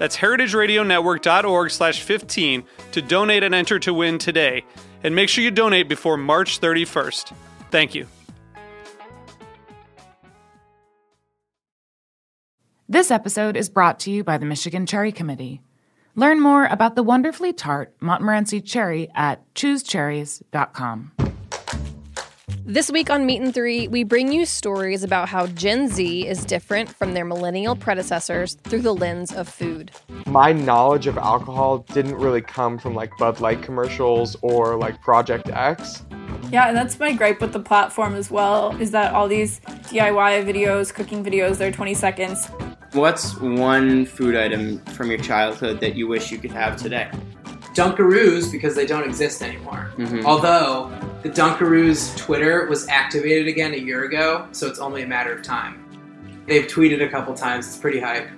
That's heritageradionetwork.org slash 15 to donate and enter to win today. And make sure you donate before March 31st. Thank you. This episode is brought to you by the Michigan Cherry Committee. Learn more about the wonderfully tart Montmorency cherry at choosecherries.com. This week on Meat and Three, we bring you stories about how Gen Z is different from their millennial predecessors through the lens of food. My knowledge of alcohol didn't really come from like Bud Light commercials or like Project X. Yeah, and that's my gripe with the platform as well, is that all these DIY videos, cooking videos, they're 20 seconds. What's one food item from your childhood that you wish you could have today? Dunkaroos because they don't exist anymore. Mhm. Although the Dunkaroos Twitter was activated again a year ago, so it's only a matter of time. They've tweeted a couple times. It's pretty hype.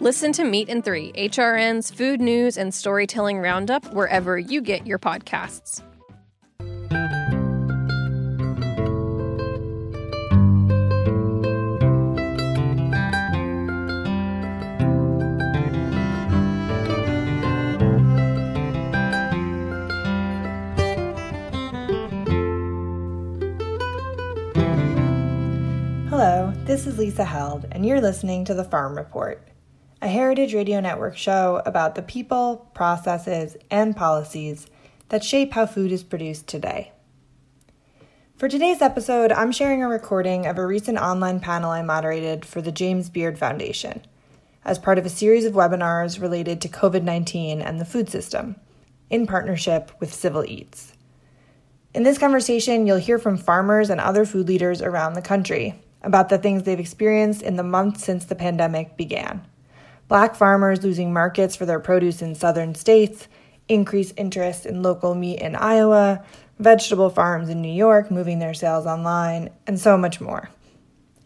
Listen to Meat and Three, HRN's food news and storytelling roundup wherever you get your podcasts. Lisa Held, and you're listening to The Farm Report, a Heritage Radio Network show about the people, processes, and policies that shape how food is produced today. For today's episode, I'm sharing a recording of a recent online panel I moderated for the James Beard Foundation as part of a series of webinars related to COVID 19 and the food system, in partnership with Civil Eats. In this conversation, you'll hear from farmers and other food leaders around the country about the things they've experienced in the months since the pandemic began. Black farmers losing markets for their produce in southern states, increased interest in local meat in Iowa, vegetable farms in New York moving their sales online, and so much more.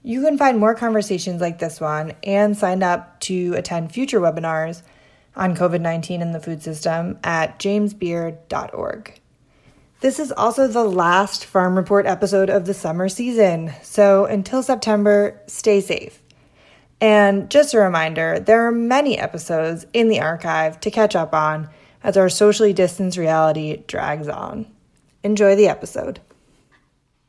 You can find more conversations like this one and sign up to attend future webinars on COVID 19 and the food system at jamesbeard.org. This is also the last Farm Report episode of the summer season, so until September, stay safe. And just a reminder there are many episodes in the archive to catch up on as our socially distanced reality drags on. Enjoy the episode.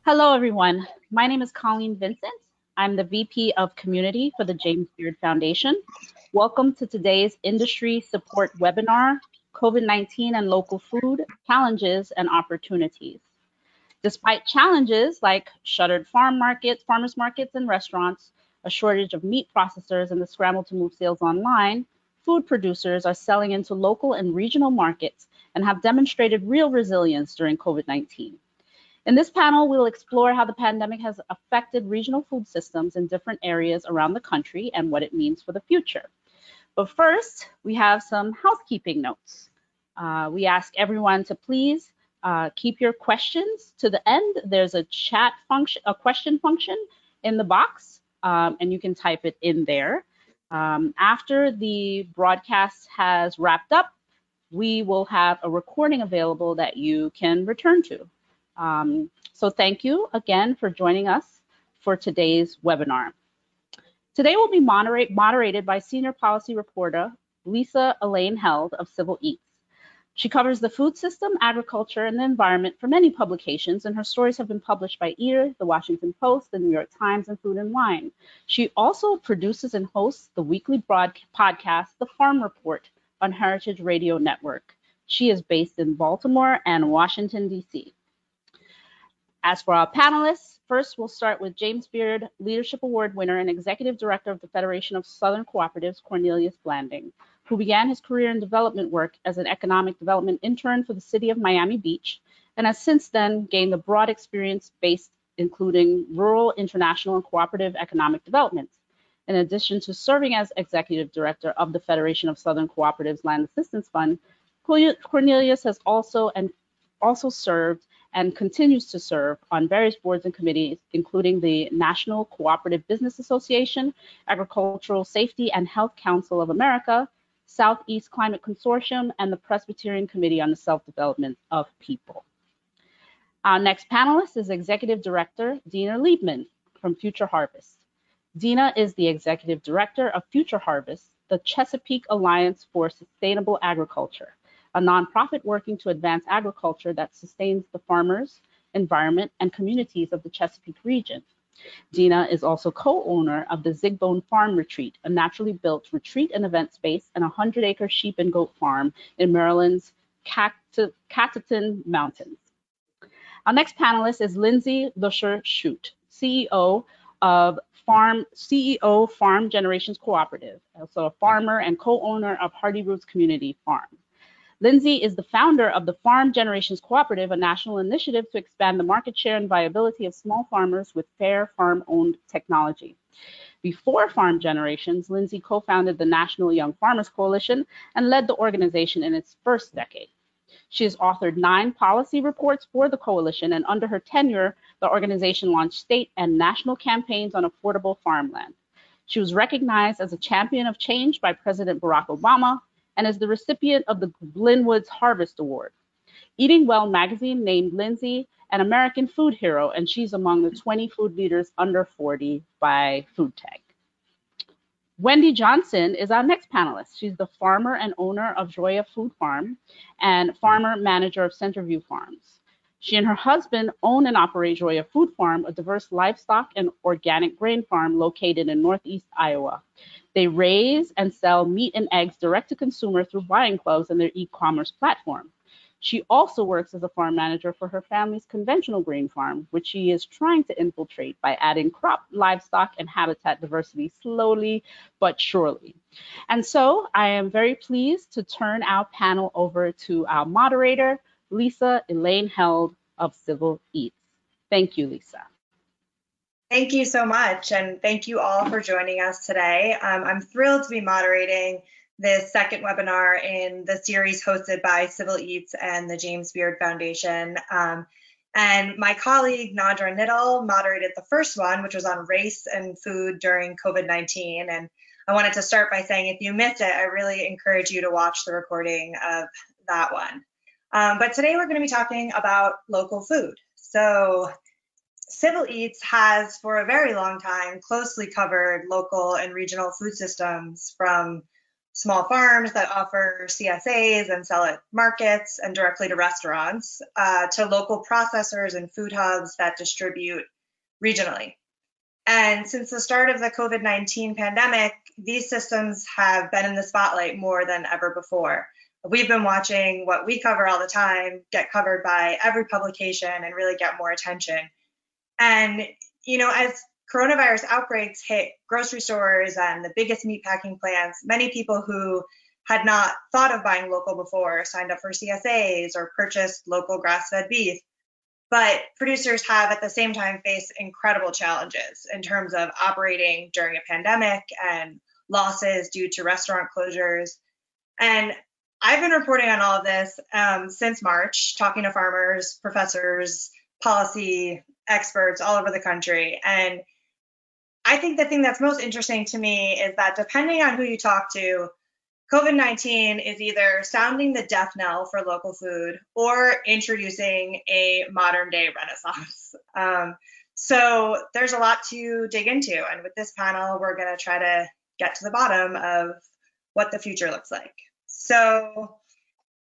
Hello, everyone. My name is Colleen Vincent. I'm the VP of Community for the James Beard Foundation. Welcome to today's industry support webinar COVID 19 and local food challenges and opportunities. Despite challenges like shuttered farm markets, farmers markets, and restaurants, a shortage of meat processors, and the scramble to move sales online, food producers are selling into local and regional markets and have demonstrated real resilience during COVID 19. In this panel, we'll explore how the pandemic has affected regional food systems in different areas around the country and what it means for the future. But first, we have some housekeeping notes. Uh, we ask everyone to please uh, keep your questions to the end. There's a chat function, a question function in the box, um, and you can type it in there. Um, after the broadcast has wrapped up, we will have a recording available that you can return to. Um, so thank you again for joining us for today's webinar. Today will be moderate, moderated by Senior Policy Reporter Lisa Elaine Held of Civil Eats. She covers the food system, agriculture, and the environment for many publications, and her stories have been published by Eater, The Washington Post, The New York Times, and Food and Wine. She also produces and hosts the weekly broad podcast, The Farm Report, on Heritage Radio Network. She is based in Baltimore and Washington, D.C. As for our panelists, first we'll start with James Beard Leadership Award winner and Executive Director of the Federation of Southern Cooperatives, Cornelius Blanding, who began his career in development work as an economic development intern for the city of Miami Beach, and has since then gained a broad experience based including rural, international, and cooperative economic development. In addition to serving as executive director of the Federation of Southern Cooperatives Land Assistance Fund, Cornelius has also and also served and continues to serve on various boards and committees, including the National Cooperative Business Association, Agricultural Safety and Health Council of America, Southeast Climate Consortium, and the Presbyterian Committee on the Self-Development of People. Our next panelist is Executive Director Dena Leibman from Future Harvest. Dena is the Executive Director of Future Harvest, the Chesapeake Alliance for Sustainable Agriculture, a nonprofit working to advance agriculture that sustains the farmers, environment, and communities of the Chesapeake region. Dena is also co-owner of the Zigbone Farm Retreat, a naturally built retreat and event space and a 100-acre sheep and goat farm in Maryland's Catoctin Mountains. Our next panelist is Lindsey Lusher Shute, CEO of Farm CEO Farm Generations Cooperative, also a farmer and co-owner of Hearty Roots Community Farm. Lindsey is the founder of the Farm Generations Cooperative, a national initiative to expand the market share and viability of small farmers with fair farm-owned technology. Before Farm Generations, Lindsey co-founded the National Young Farmers Coalition and led the organization in its first decade. She has authored nine policy reports for the coalition, and under her tenure, the organization launched state and national campaigns on affordable farmland. She was recognized as a champion of change by President Barack Obama and is the recipient of the Glynwood's Harvest Award. Eating Well magazine named Lindsey an American food hero, and she's among the 20 food leaders under 40 by Food Tank. Wendy Johnson is our next panelist. She's the farmer and owner of Jóia Food Farm and farmer manager of Center View Farms. She and her husband own and operate Jóia Food Farm, a diverse livestock and organic grain farm located in Northeast Iowa. They raise and sell meat and eggs direct to consumer through buying clubs and their e-commerce platform. She also works as a farm manager for her family's conventional grain farm, which she is trying to infiltrate by adding crop, livestock, and habitat diversity slowly but surely. And so I am very pleased to turn our panel over to our moderator, Lisa Elaine Held of Civil Eats. Thank you, Lisa. Thank you so much, and thank you all for joining us today. Um, I'm thrilled to be moderating this second webinar in the series hosted by Civil Eats and the James Beard Foundation. Um, and my colleague Nadra Nittle moderated the first one, which was on race and food during COVID-19. And I wanted to start by saying if you missed it, I really encourage you to watch the recording of that one. Um, but today we're going to be talking about local food. So Civil Eats has for a very long time closely covered local and regional food systems from small farms that offer CSAs and sell at markets and directly to restaurants, uh, to local processors and food hubs that distribute regionally. And since the start of the COVID 19 pandemic, these systems have been in the spotlight more than ever before. We've been watching what we cover all the time get covered by every publication and really get more attention. And, you know, as coronavirus outbreaks hit grocery stores and the biggest meatpacking plants, many people who had not thought of buying local before signed up for CSAs or purchased local grass fed beef. But producers have at the same time faced incredible challenges in terms of operating during a pandemic and losses due to restaurant closures. And I've been reporting on all of this um, since March, talking to farmers, professors, policy experts all over the country. And I think the thing that's most interesting to me is that depending on who you talk to, COVID 19 is either sounding the death knell for local food or introducing a modern day renaissance. Um, so there's a lot to dig into. And with this panel, we're going to try to get to the bottom of what the future looks like. So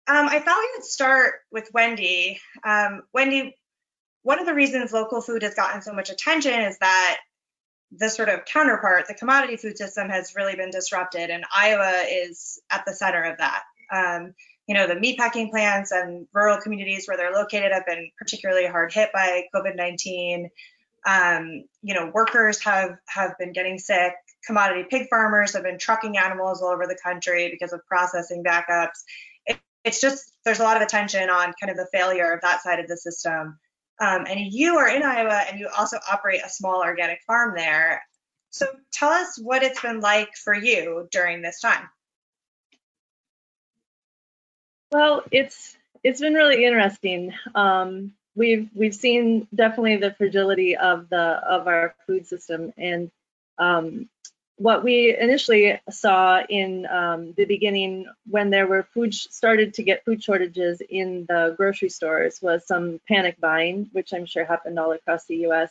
um, I thought we would start with Wendy. Um, Wendy, one of the reasons local food has gotten so much attention is that the sort of counterpart, the commodity food system has really been disrupted, and Iowa is at the center of that. Um, you know, the meatpacking plants and rural communities where they're located have been particularly hard hit by COVID-19. Um, you know, workers have have been getting sick. Commodity pig farmers have been trucking animals all over the country because of processing backups. It, it's just there's a lot of attention on kind of the failure of that side of the system. Um, and you are in Iowa, and you also operate a small organic farm there. So tell us what it's been like for you during this time. Well, it's it's been really interesting. Um, we've we've seen definitely the fragility of the of our food system, and um, what we initially saw in um, the beginning when there were food started to get food shortages in the grocery stores was some panic buying, which I'm sure happened all across the U.S.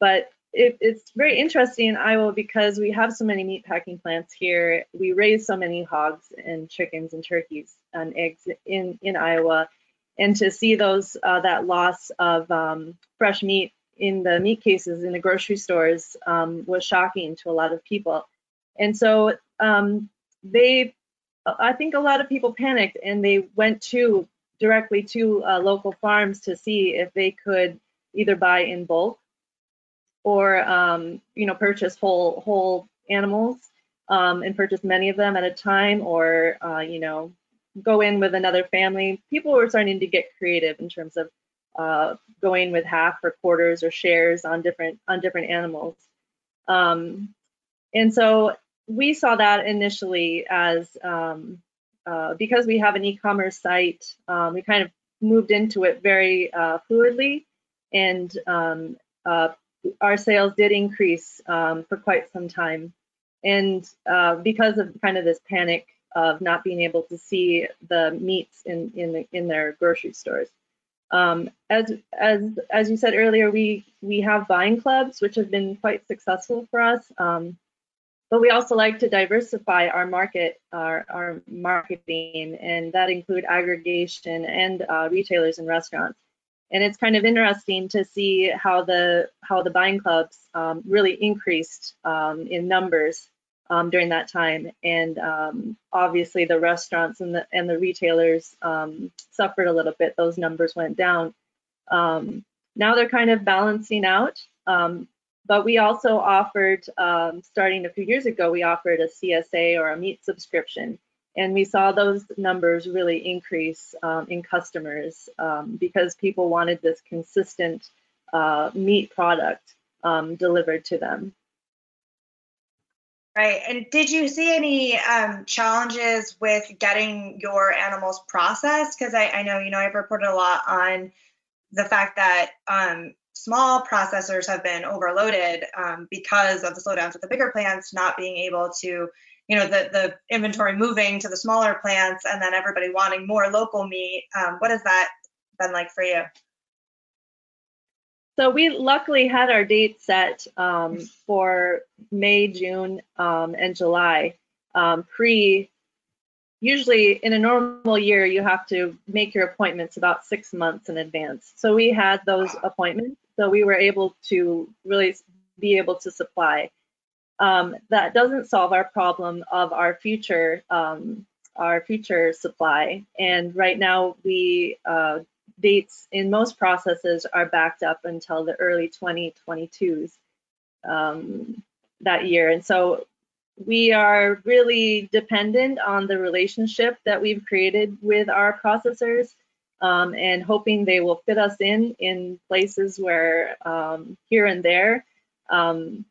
But it, it's very interesting in Iowa because we have so many meat packing plants here. We raise so many hogs and chickens and turkeys and eggs in in Iowa, and to see those uh, that loss of um, fresh meat in the meat cases in the grocery stores um, was shocking to a lot of people, and so um, they, I think a lot of people panicked and they went to directly to uh, local farms to see if they could either buy in bulk or um, you know purchase whole whole animals um, and purchase many of them at a time, or uh, you know go in with another family. People were starting to get creative in terms of uh, going with half or quarters or shares on different on different animals. Um, and so we saw that initially as um, uh, because we have an e-commerce site, um, we kind of moved into it very uh, fluidly, and um, uh, our sales did increase um, for quite some time. And uh, because of kind of this panic of not being able to see the meats in in, the, in their grocery stores. Um, as as as you said earlier, we we have buying clubs which have been quite successful for us. Um, but we also like to diversify our market, our, our marketing, and that include aggregation and uh, retailers and restaurants and it's kind of interesting to see how the how the buying clubs um, really increased um, in numbers um, during that time, and um, obviously the restaurants and the and the retailers um, suffered a little bit. Those numbers went down. Um, now they're kind of balancing out. but we also offered, starting a few years ago, we offered a CSA or a meat subscription, and we saw those numbers really increase um, in customers um, because people wanted this consistent uh, meat product um, delivered to them. Right. And did you see any um, challenges with getting your animals processed? Because I, I, know, you know, I've reported a lot on the fact that um, small processors have been overloaded um, because of the slowdowns with the bigger plants not being able to you know the the inventory moving to the smaller plants and then everybody wanting more local meat um, what has that been like for you so we luckily had our date set um, for may june um, and july. Um, pre usually in a normal year you have to make your appointments about six months in advance. So we had those appointments so we were able to really be able to supply. Um, that doesn't solve our problem of our future um, our future supply. And right now, we uh, dates in most processes are backed up until the early 2022s um, that year. And so we are really dependent on the relationship that we've created with our processors um, and hoping they will fit us in in places where um, here and there um,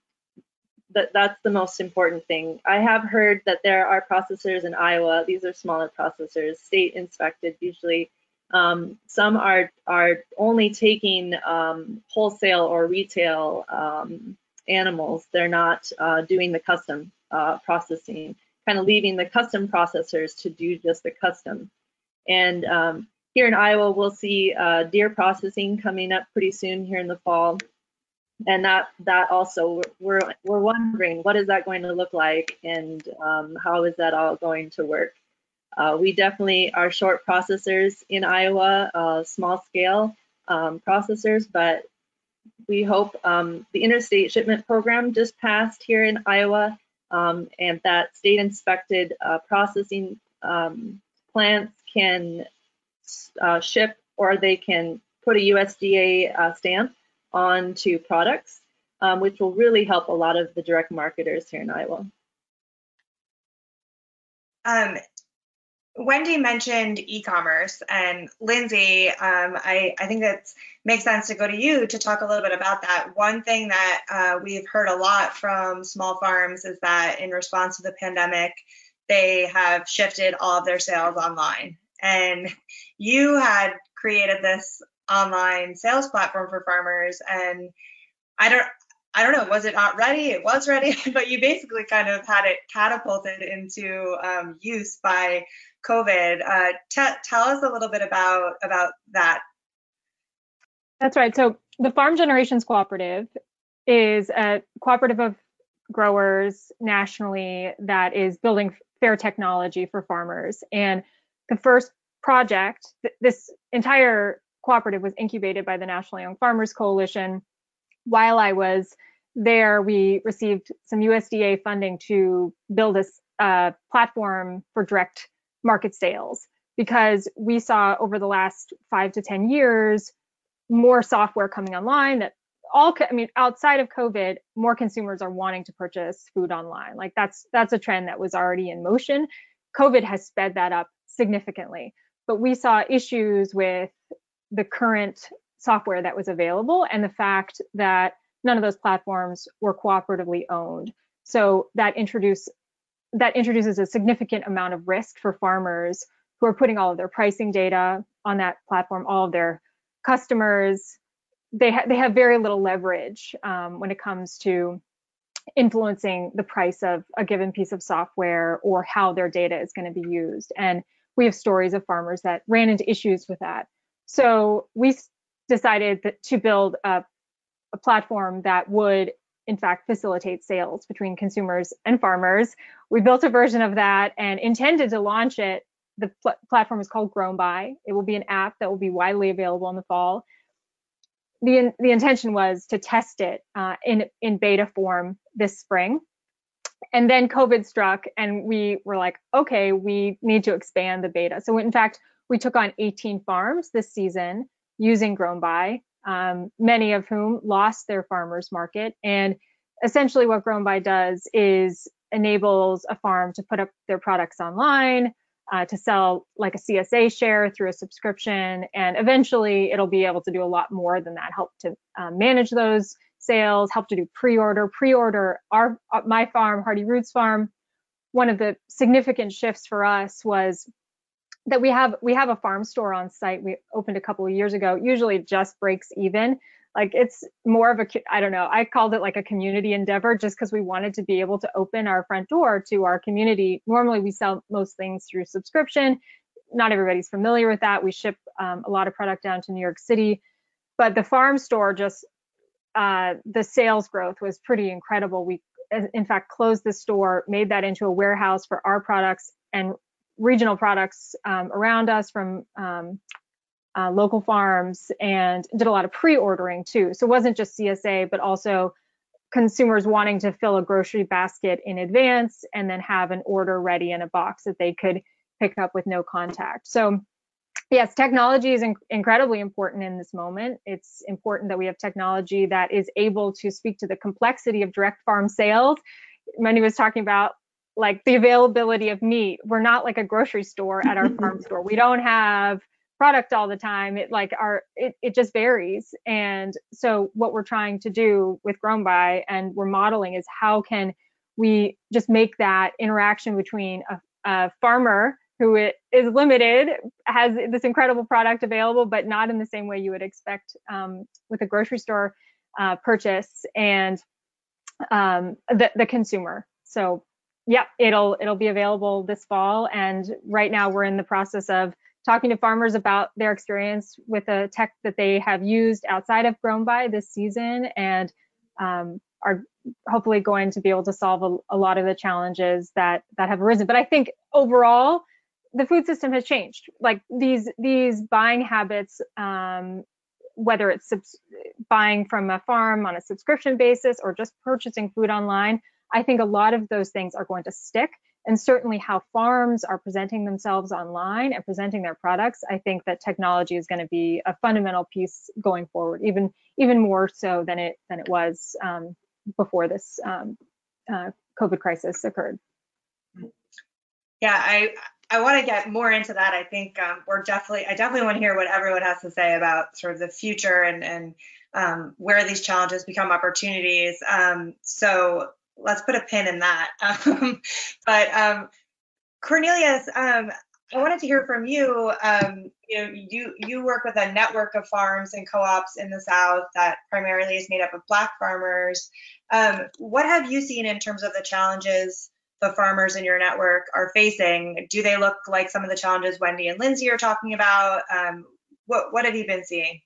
that that's the most important thing. I have heard that there are processors in Iowa. These are smaller processors, state inspected usually. Um, some are are only taking um, wholesale or retail um, animals. They're not uh, doing the custom uh, processing, kind of leaving the custom processors to do just the custom. And um, here in Iowa, we'll see uh, deer processing coming up pretty soon here in the fall and that that also we're we're wondering what is that going to look like and um, how is that all going to work uh, we definitely are short processors in iowa uh, small scale um, processors but we hope um, the interstate shipment program just passed here in iowa um, and that state inspected uh, processing um, plants can uh, ship or they can put a USDA uh, stamp onto products, um, which will really help a lot of the direct marketers here in Iowa. Um, Wendy mentioned e-commerce, and Lindsey, um, I, I think that makes sense to go to you to talk a little bit about that. One thing that uh, we've heard a lot from small farms is that in response to the pandemic, they have shifted all of their sales online. And you had created this online sales platform for farmers, and I don't I don't know, was it not ready? It was ready, but you basically kind of had it catapulted into um, use by COVID. Uh, t- tell us a little bit about about that. That's right. So the Farm Generations Cooperative is a cooperative of growers nationally that is building fair technology for farmers. And the first project, th- this entire cooperative was incubated by the National Young Farmers Coalition. While I was there, we received some USDA funding to build a uh, platform for direct market sales because we saw over the last five to 10 years more software coming online that all i mean outside of covid more consumers are wanting to purchase food online. Like that's that's a trend that was already in motion. Covid has sped that up significantly but we saw issues with the current software that was available and the fact that none of those platforms were cooperatively owned. So that introduced that introduces a significant amount of risk for farmers who are putting all of their pricing data on that platform, all of their customers. They, ha- they have very little leverage um, when it comes to influencing the price of a given piece of software or how their data is going to be used. And we have stories of farmers that ran into issues with that. So we decided to build a, a platform that would in fact facilitate sales between consumers and farmers. We built a version of that and intended to launch it. The pl- platform is called GrownBy. It will be an app that will be widely available in the fall. The, in, the intention was to test it uh, in, in beta form this spring. And then COVID struck, and we were like, okay, we need to expand the beta. So, in fact, we took on 18 farms this season using GrownBy um, many of whom lost their farmers market. And essentially, what GrownBy does is enables a farm to put up their products online, uh, to sell like a CSA share through a subscription, and eventually it'll be able to do a lot more than that. Help to um, manage those sales, help to do pre-order. Pre-order our uh, my farm, Hearty Roots Farm. One of the significant shifts for us was that we have we have a farm store on site we opened a couple of years ago. Usually just breaks even. Like it's more of a i don't know i called it like a community endeavor just because we wanted to be able to open our front door to our community. Normally we sell most things through subscription. Not everybody's familiar with that. We ship um, a lot of product down to new york city. But the farm store just uh, the sales growth was pretty incredible. We in fact closed the store made that into a warehouse for our products and regional products um, around us from um, uh, local farms and did a lot of pre-ordering too. So it wasn't just CSA, but also consumers wanting to fill a grocery basket in advance and then have an order ready in a box that they could pick up with no contact. So yes, technology is in- incredibly important in this moment. It's important that we have technology that is able to speak to the complexity of direct farm sales. Wendy was talking about like the availability of meat. We're not like a grocery store at our farm store. We don't have product all the time. It like our it, it just varies. And so what we're trying to do with GrownBy and we're modeling is how can we just make that interaction between a, a farmer who is limited, has this incredible product available, but not in the same way you would expect um, with a grocery store uh, purchase and um, the, the consumer. So Yep, it'll it'll be available this fall. And right now we're in the process of talking to farmers about their experience with the tech that they have used outside of GrownBy this season, and um, are hopefully going to be able to solve a, a, lot of the challenges that that have arisen. But I think overall, the food system has changed. Like these these buying habits, um, whether it's subs- buying from a farm on a subscription basis or just purchasing food online, I think a lot of those things are going to stick. And certainly how farms are presenting themselves online and presenting their products i think that technology is going to be a fundamental piece going forward even even more so than it than it was um, before this um, uh, covid crisis occurred. Yeah i i want to get more into that. I think um, we're definitely i definitely want to hear what everyone has to say about sort of the future and and um, where these challenges become opportunities. Um, so let's put a pin in that. Um, but um, Cornelius, um, I wanted to hear from you. Um, you know, you you work with a network of farms and co-ops in the South that primarily is made up of Black farmers. Um, what have you seen in terms of the challenges the farmers in your network are facing? Do they look like some of the challenges Wendy and Lindsey are talking about? Um, what what have you been seeing?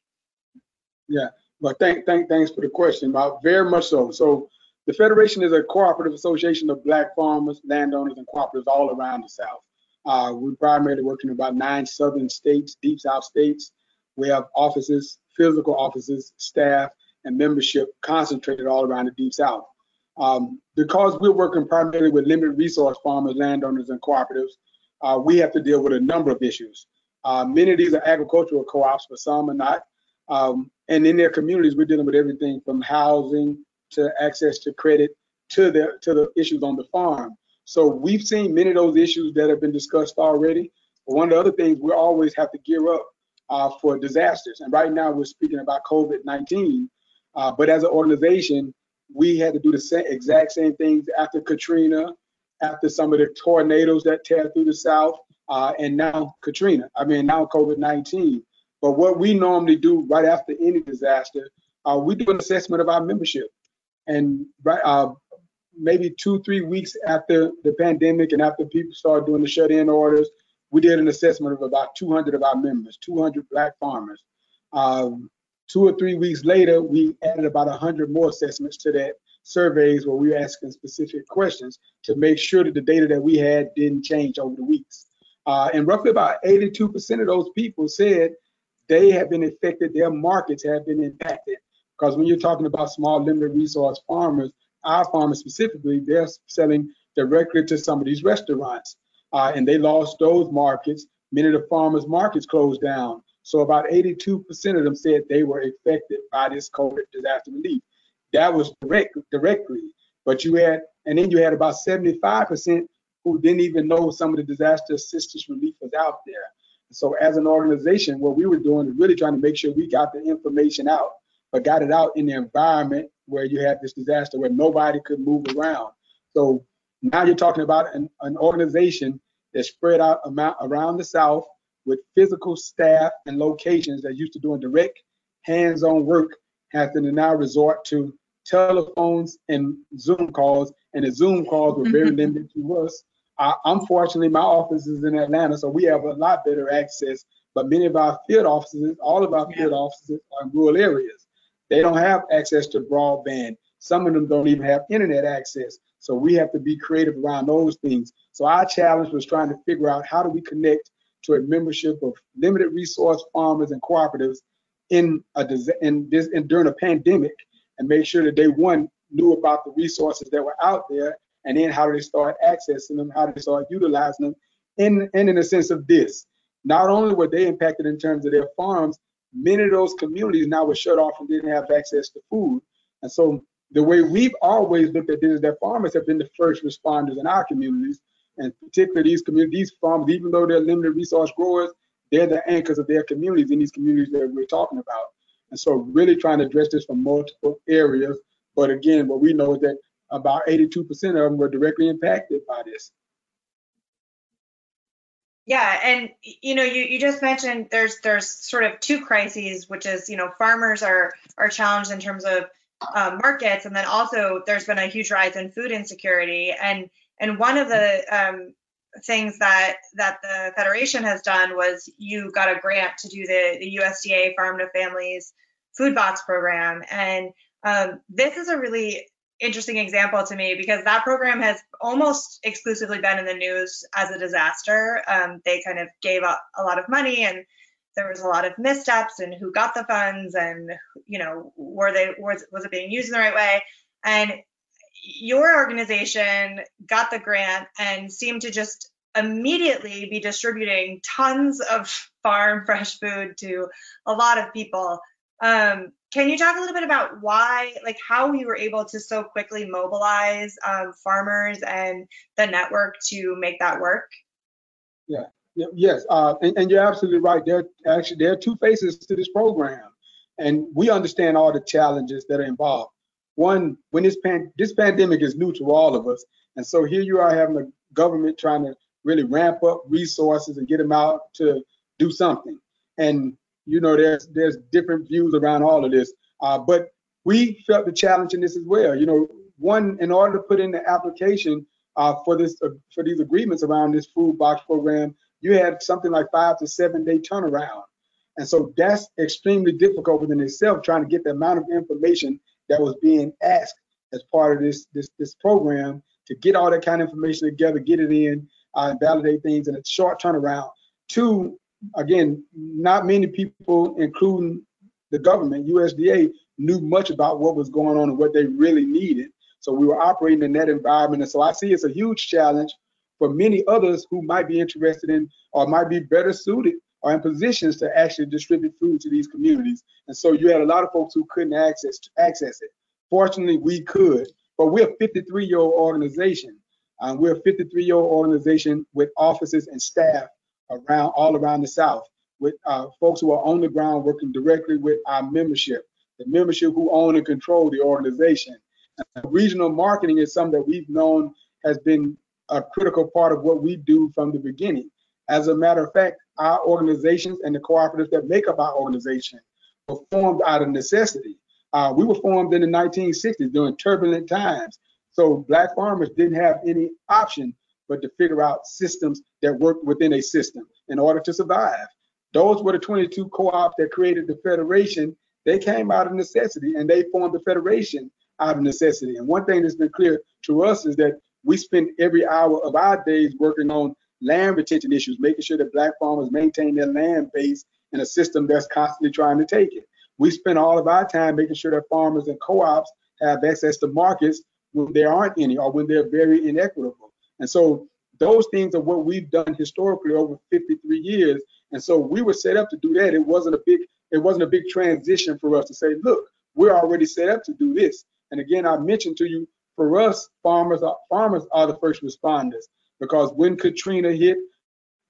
Yeah, well, thank, thank, thanks for the question. About very much so. So the Federation is a cooperative association of black farmers, landowners, and cooperatives all around the South. Uh, we primarily work in about nine southern states, deep South states. We have offices, physical offices, staff, and membership concentrated all around the deep South. Um, because we're working primarily with limited resource farmers, landowners, and cooperatives, uh, we have to deal with a number of issues. Uh, many of these are agricultural co-ops, but some are not. Um, and in their communities, we're dealing with everything from housing to access to credit to the to the issues on the farm. So we've seen many of those issues that have been discussed already. But one of the other things we always have to gear up uh, for disasters. And right now we're speaking about COVID-19. Uh, but as an organization, we had to do the same, exact same things after Katrina, after some of the tornadoes that tear through the South, uh, and now Katrina. I mean, now COVID-19. But what we normally do right after any disaster, uh, we do an assessment of our membership and uh, maybe two three weeks after the pandemic and after people started doing the shut-in orders we did an assessment of about 200 of our members 200 black farmers. Um, two or three weeks later we added about 100 more assessments to that surveys where we were asking specific questions to make sure that the data that we had didn't change over the weeks. Uh, and roughly about 82% of those people said they have been affected their markets have been impacted because when you're talking about small limited resource farmers, our farmers specifically, they're selling directly to some of these restaurants. Uh, and they lost those markets. Many of the farmers' markets closed down. So about 82% of them said they were affected by this COVID disaster relief. That was direct, directly. But you had, and then you had about 75% who didn't even know some of the disaster assistance relief was out there. So as an organization, what we were doing is really trying to make sure we got the information out but got it out in the environment where you had this disaster where nobody could move around. So now you're talking about an, an organization that's spread out amount, around the South with physical staff and locations that used to doing direct hands-on work have to now resort to telephones and Zoom calls, and the Zoom calls were very limited to us. Uh, unfortunately, my office is in Atlanta, so we have a lot better access. But many of our field offices, all of our field offices, are in rural areas. They don't have access to broadband. Some of them don't even have internet access. So we have to be creative around those things. So our challenge was trying to figure out how do we connect to a membership of limited resource farmers and cooperatives in a in this in during a pandemic and make sure that they one knew about the resources that were out there and then how do they start accessing them, how do they start utilizing them, and, and in a sense of this. Not only were they impacted in terms of their farms, many of those communities now were shut off and didn't have access to food. And so the way we've always looked at this is that farmers have been the first responders in our communities, and particularly these communities, farmers, even though they're limited resource growers, they're the anchors of their communities in these communities that we're talking about. And so really trying to address this from multiple areas. But again, what we know is that about 82% of them were directly impacted by this. Yeah, and you know, you, you just mentioned there's there's sort of two crises, which is you know farmers are are challenged in terms of um, markets, and then also there's been a huge rise in food insecurity, and and one of the um, things that that the federation has done was you got a grant to do the the USDA Farm to Families Food Box program, and um, this is a really interesting example to me because that program has almost exclusively been in the news as a disaster. Um, they kind of gave up a lot of money and there was a lot of missteps and who got the funds and you know were they was, was it being used in the right way and your organization got the grant and seemed to just immediately be distributing tons of farm fresh food to a lot of people. Um, can you talk a little bit about why, like how we were able to so quickly mobilize um, farmers and the network to make that work? Yeah, yes, uh, and, and, you're absolutely right. There actually there are two faces to this program, and we understand all the challenges that are involved. One, when this pan this pandemic is new to all of us, and so here you are having the government trying to really ramp up resources and get them out to do something. And you know, there's there's different views around all of this, uh, but we felt the challenge in this as well. You know, one in order to put in the application uh, for this uh, for these agreements around this food box program, you had something like five to seven day turnaround. And so that's extremely difficult within itself, trying to get the amount of information that was being asked as part of this this this program to get all that kind of information together, get it in, uh, validate things in a short turnaround. Two, again, not many people, including the government, USDA, knew much about what was going on and what they really needed. So we were operating in that environment. And so I see it's a huge challenge for many others who might be interested in or might be better suited or in positions to actually distribute food to these communities. And so you had a lot of folks who couldn't access access it. Fortunately, we could, but we're a 53-year-old organization. Um, we're a 53-year-old organization with offices and staff around all around the South, with uh, folks who are on the ground working directly with our membership, the membership who own and control the organization. And regional marketing is something that we've known has been a critical part of what we do from the beginning. As a matter of fact, our organizations and the cooperatives that make up our organization were formed out of necessity. Uh, we were formed in the 1960s during turbulent times. So black farmers didn't have any option but to figure out systems that worked within a system in order to survive. Those were the 22 co-ops that created the federation. They came out of necessity and they formed the federation out of necessity. And one thing that's been clear to us is that we spend every hour of our days working on land retention issues, making sure that black farmers maintain their land base in a system that's constantly trying to take it. We spend all of our time making sure that farmers and co-ops have access to markets when there aren't any or when they're very inequitable. And so those things are what we've done historically over 53 years. And so we were set up to do that. It wasn't a big it wasn't a big transition for us to say, look, we're already set up to do this. And again, I mentioned to you, for us, farmers are farmers are the first responders because when Katrina hit,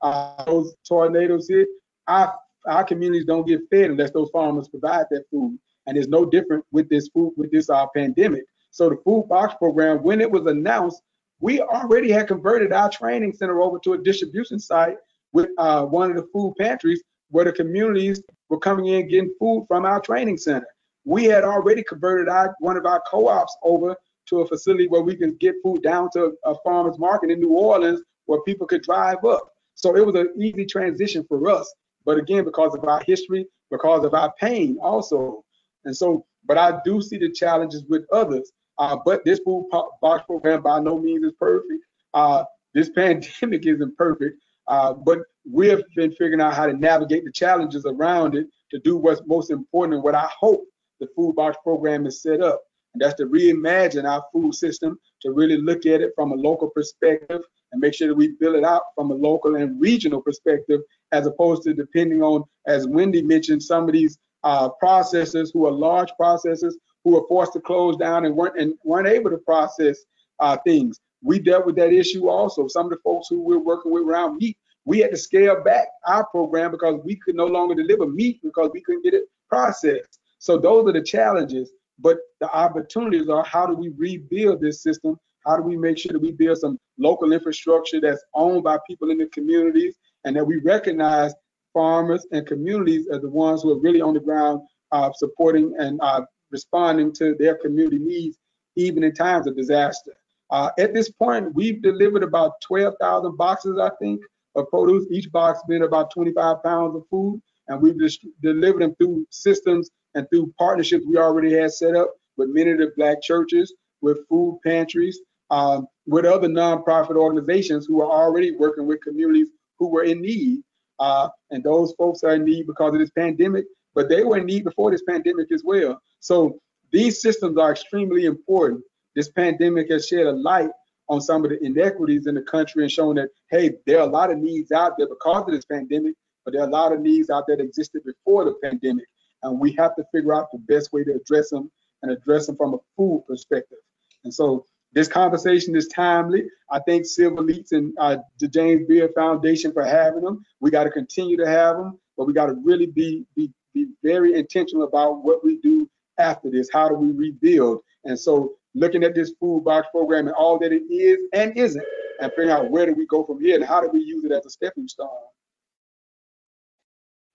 uh, those tornadoes hit, our our communities don't get fed unless those farmers provide that food. And it's no different with this food with this uh, pandemic. So the food box program, when it was announced, we already had converted our training center over to a distribution site with uh, one of the food pantries where the communities were coming in getting food from our training center. We had already converted our one of our co-ops over to a facility where we could get food down to a farmer's market in New Orleans where people could drive up. So it was an easy transition for us. But again, because of our history, because of our pain also. And so, but I do see the challenges with others. Uh, but this food box program by no means is perfect. Uh, this pandemic isn't perfect, uh, but we have been figuring out how to navigate the challenges around it to do what's most important and what I hope the food box program is set up. And that's to reimagine our food system, to really look at it from a local perspective and make sure that we build it out from a local and regional perspective, as opposed to depending on, as Wendy mentioned, some of these uh, processors who are large processors who were forced to close down and weren't and weren't able to process uh, things. We dealt with that issue also. Some of the folks who we're working with around meat, we had to scale back our program because we could no longer deliver meat because we couldn't get it processed. So those are the challenges. But the opportunities are how do we rebuild this system? How do we make sure that we build some local infrastructure that's owned by people in the communities and that we recognize farmers and communities as the ones who are really on the ground uh, supporting and uh, responding to their community needs, even in times of disaster. Uh, at this point, we've delivered about 12,000 boxes, I think, of produce, each box being about 25 pounds of food. And we've just delivered them through systems and through partnerships we already had set up with many of the black churches, with food pantries, um, with other nonprofit organizations who are already working with communities who were in need. Uh, and those folks are in need because of this pandemic, but they were in need before this pandemic as well. So these systems are extremely important. this pandemic has shed a light on some of the inequities in the country and shown that, hey, there are a lot of needs out there because of this pandemic, but there are a lot of needs out there that existed before the pandemic. And we have to figure out the best way to address them and address them from a food perspective. And so this conversation is timely. I thank Civil Eats and uh, the James Beard Foundation for having them. We got to continue to have them, but we got to really be, be be very intentional about what we do after this. How do we rebuild? And so looking at this food box program and all that it is and isn't, and figuring out where do we go from here and how do we use it as a stepping stone.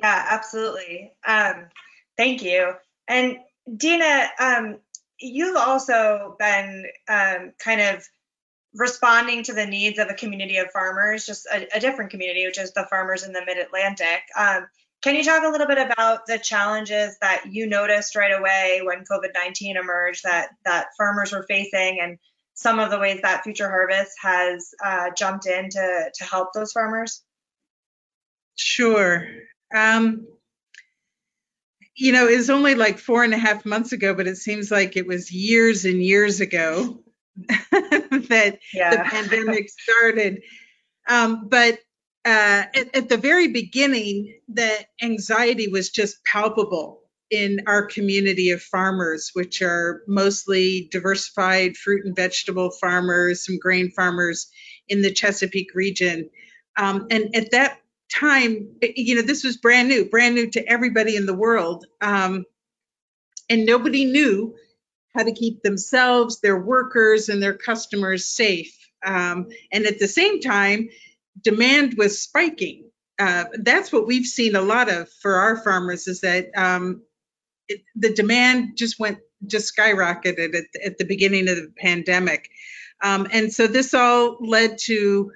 Yeah, absolutely. Um, thank you. And Dena, um, you've also been um, kind of responding to the needs of a community of farmers, just a, a different community, which is the farmers in the Mid Atlantic. Um, can you talk a little bit about the challenges that you noticed right away when COVID-19 emerged that that farmers were facing and some of the ways that Future Harvest has uh, jumped in to, to help those farmers? Sure. Um, you know, it's only like four and a half months ago, but it seems like it was years and years ago that yeah. the pandemic started. Um, but uh, at, at the very beginning, the anxiety was just palpable in our community of farmers, which are mostly diversified fruit and vegetable farmers, some grain farmers in the Chesapeake region. Um, and at that time, you know, this was brand new, brand new to everybody in the world. Um, and nobody knew how to keep themselves, their workers, and their customers safe. Um, and at the same time, demand was spiking. Uh, that's what we've seen a lot of for our farmers is that um, it, the demand just went just skyrocketed at, at the beginning of the pandemic. Um, and so this all led to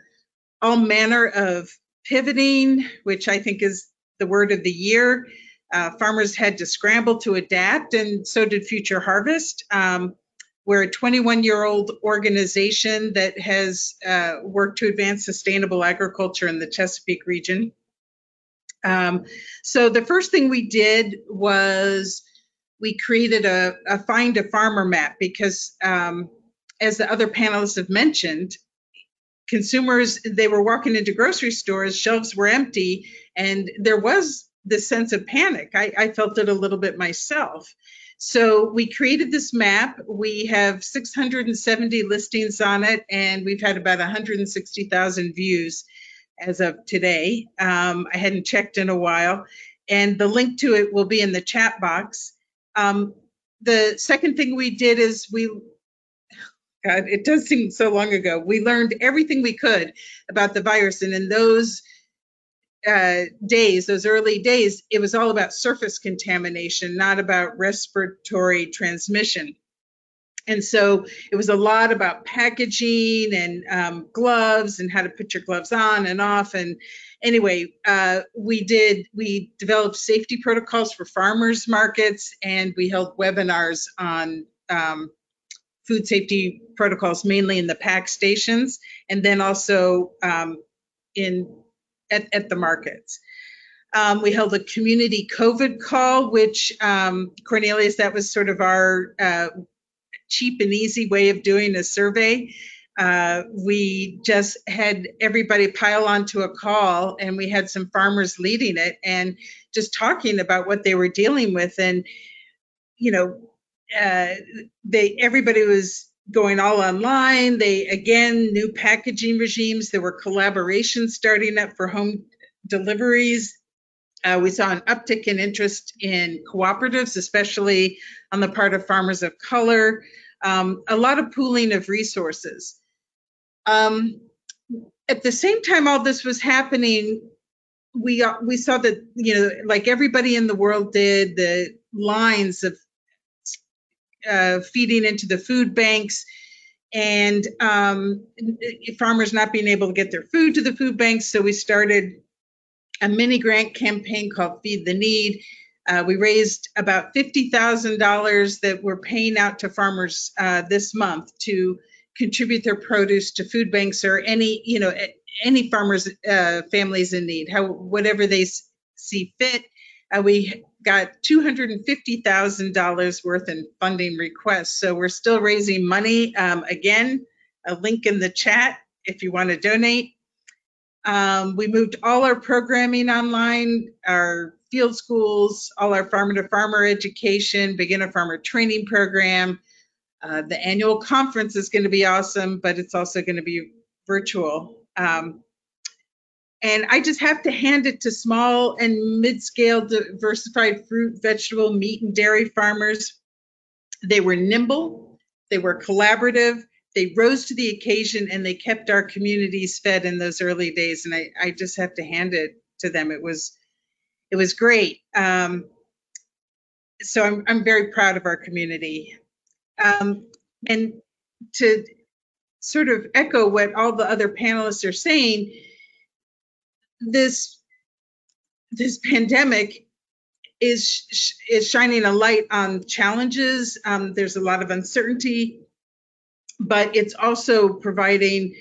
all manner of pivoting, which I think is the word of the year. Uh, farmers had to scramble to adapt, and so did Future Harvest. Um, we're a 21 year old organization that has uh, worked to advance sustainable agriculture in the Chesapeake region. Um, so the first thing we did was we created a, a find a farmer map because um, as the other panelists have mentioned, consumers, they were walking into grocery stores, shelves were empty, and there was this sense of panic. I, I felt it a little bit myself. So we created this map. We have 670 listings on it, and we've had about 160,000 views as of today. Um, I hadn't checked in a while, and the link to it will be in the chat box. Um, the second thing we did is we God, it does seem so long ago. We learned everything we could about the virus, and in those uh, days, those early days, it was all about surface contamination, not about respiratory transmission. And so it was a lot about packaging and um, gloves and how to put your gloves on and off. And anyway, uh, we did, we developed safety protocols for farmers markets and we held webinars on um, food safety protocols, mainly in the pack stations and then also um, in at, at the markets. Um, we held a community COVID call, which um, Cornelius, that was sort of our uh, cheap and easy way of doing a survey. Uh, we just had everybody pile onto a call, and we had some farmers leading it and just talking about what they were dealing with. And you know, uh, they everybody was going all online. They again new packaging regimes. There were collaborations starting up for home deliveries. Uh, we saw an uptick in interest in cooperatives, especially on the part of farmers of color. Um, a lot of pooling of resources. Um, at the same time, all this was happening. We uh, we saw that you know, like everybody in the world did, the lines of uh, feeding into the food banks and um, farmers not being able to get their food to the food banks. So we started a mini grant campaign called Feed the Need. Uh, we raised about $50,000 that we're paying out to farmers uh, this month to contribute their produce to food banks or any, you know, any farmers, uh, families in need, how whatever they see fit. Uh, we got $250,000 worth in funding requests. So we're still raising money. Um, again, a link in the chat if you want to donate. Um, we moved all our programming online, our field schools, all our farmer to farmer education, beginner farmer training program. Uh, the annual conference is going to be awesome, but it's also going to be virtual. Um, and I just have to hand it to small and mid-scale diversified fruit, vegetable, meat, and dairy farmers. They were nimble, they were collaborative, they rose to the occasion, and they kept our communities fed in those early days. And I, I just have to hand it to them. It was, it was great. Um, so I'm, I'm very proud of our community. Um, and to sort of echo what all the other panelists are saying, this this pandemic is is shining a light on challenges. Um, there's a lot of uncertainty, but it's also providing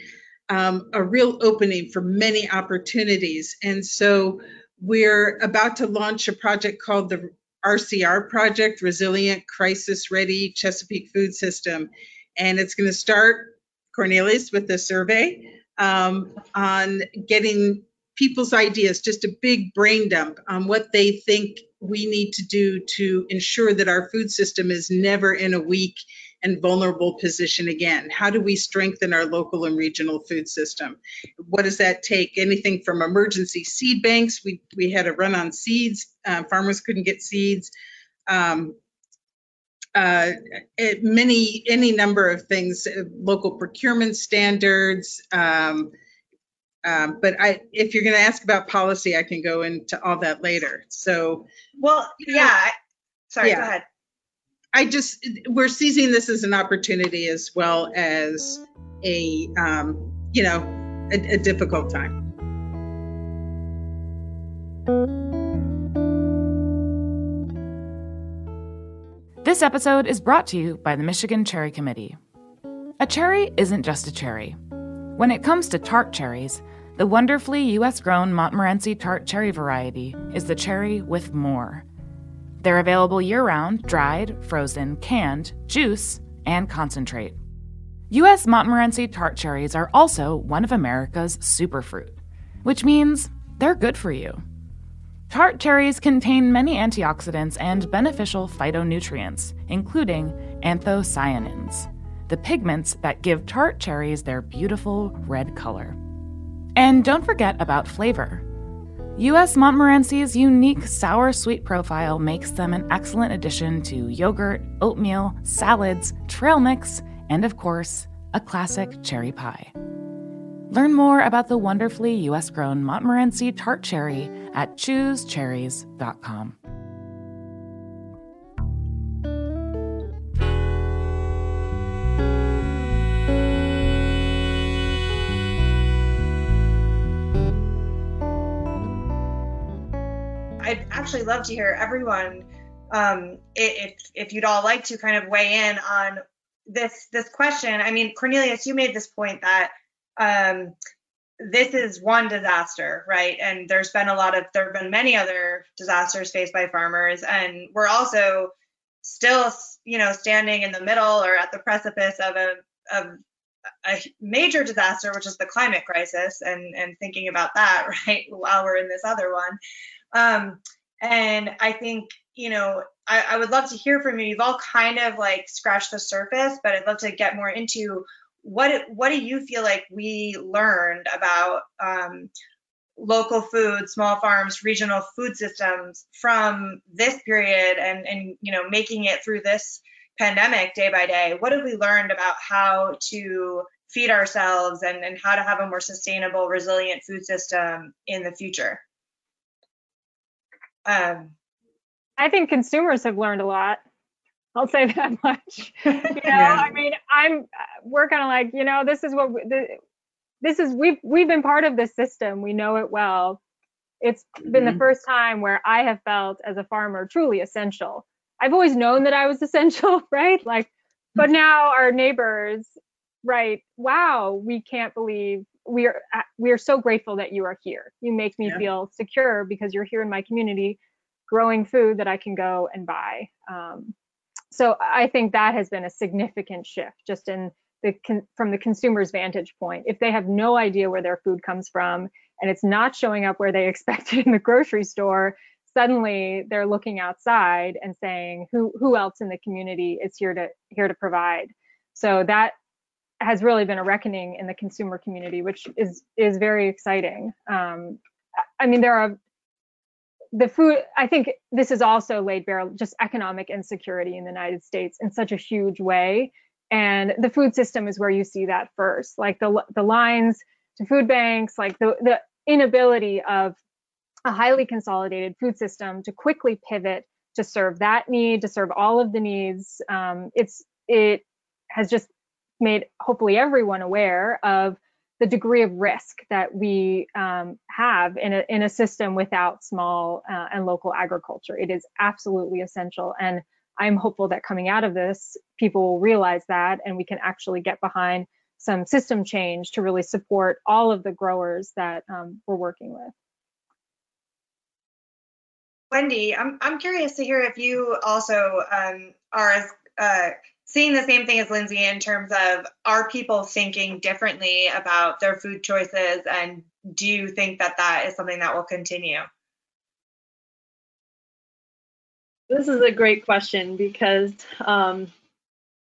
um, a real opening for many opportunities. And so we're about to launch a project called the RCR project, Resilient Crisis Ready Chesapeake Food System. And it's going to start, Cornelius, with a survey um, on getting people's ideas, just a big brain dump on what they think we need to do to ensure that our food system is never in a weak and vulnerable position again. How do we strengthen our local and regional food system? What does that take? Anything from emergency seed banks. We, we had a run on seeds. Uh, farmers couldn't get seeds. Um, uh, many, any number of things, uh, local procurement standards, um, um, but I, if you're going to ask about policy, I can go into all that later. So, well, yeah. Sorry, yeah. go ahead. I just we're seizing this as an opportunity as well as a um, you know a, a difficult time. This episode is brought to you by the Michigan Cherry Committee. A cherry isn't just a cherry. When it comes to tart cherries, the wonderfully U.S. grown Montmorency tart cherry variety is the cherry with more. They're available year round, dried, frozen, canned, juice, and concentrate. U.S. Montmorency tart cherries are also one of America's superfruit, which means they're good for you. Tart cherries contain many antioxidants and beneficial phytonutrients, including anthocyanins, the pigments that give tart cherries their beautiful red color. And don't forget about flavor. U.S. Montmorency's unique sour sweet profile makes them an excellent addition to yogurt, oatmeal, salads, trail mix, and of course, a classic cherry pie. Learn more about the wonderfully U.S. grown Montmorency tart cherry at choosecherries.com. actually love to hear everyone, um, if if you'd all like to kind of weigh in on this this question. I mean, Cornelius, you made this point that um, this is one disaster, right? And there's been a lot of there have been many other disasters faced by farmers, and we're also still, you know, standing in the middle or at the precipice of a of a major disaster, which is the climate crisis, and and thinking about that, right, while we're in this other one. Um, and I think, you know, I, I, would love to hear from you. You've all kind of like scratched the surface, but I'd love to get more into what what do you feel like we learned about um, local food, small farms, regional food systems from this period, and and you know making it through this pandemic day by day. What have we learned about how to feed ourselves and and how to have a more sustainable, resilient food system in the future? Um, I think consumers have learned a lot. I'll say that much. You know, yeah. I mean, I'm we're kind of like, you know, this is what we, this is we've we've been part of this system. We know it well. It's been mm-hmm. the first time where I have felt as a farmer truly essential. I've always known that I was essential, right? Like, but now our neighbors, right? Wow, we can't believe we are we are so grateful that you are here. You make me yeah. feel secure because you're here in my community. growing food that I can go and buy. Um, so I think that has been a significant shift just in the from the consumer's vantage point. If they have no idea where their food comes from and it's not showing up where they expect it in the grocery store, suddenly they're looking outside and saying, who who else in the community is here to here to provide? So that has really been a reckoning in the consumer community, which is is very exciting. Um, I mean, there are the food. I think this is also laid bare just economic insecurity in the United States in such a huge way, and the food system is where you see that first, like the the lines to food banks, like the the inability of a highly consolidated food system to quickly pivot to serve that need, to serve all of the needs. Um, it's it has just made hopefully everyone aware of the degree of risk that we um, have in a, in a system without small uh, and local agriculture. It is absolutely essential. And I'm hopeful that coming out of this, people will realize that and we can actually get behind some system change to really support all of the growers that um, we're working with. Wendy, I'm, I'm curious to hear if you also um, are as uh, seeing the same thing as Lindsey in terms of are people thinking differently about their food choices and do you think that that is something that will continue? This is a great question because um,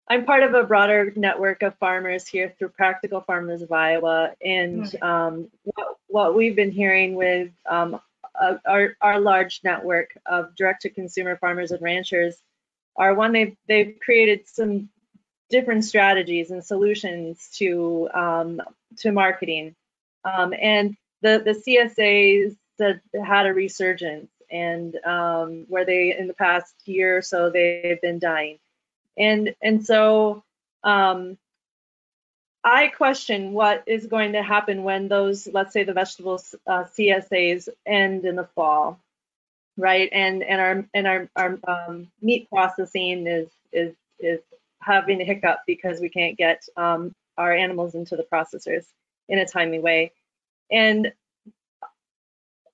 I'm part of a broader network of farmers here through Practical Farmers of Iowa. And hmm. um, what, what, we've been hearing with um, our, our large network of direct to consumer farmers and ranchers are one they've they've created some different strategies and solutions to um, to marketing, um, and the the CSAs that had a resurgence and um, where they in the past year or so they've been dying, and and so um, I question what is going to happen when those, let's say, the vegetable uh, CSAs end in the fall right? And and our and our our um, meat processing is is is having a hiccup because we can't get um, our animals into the processors in a timely way. And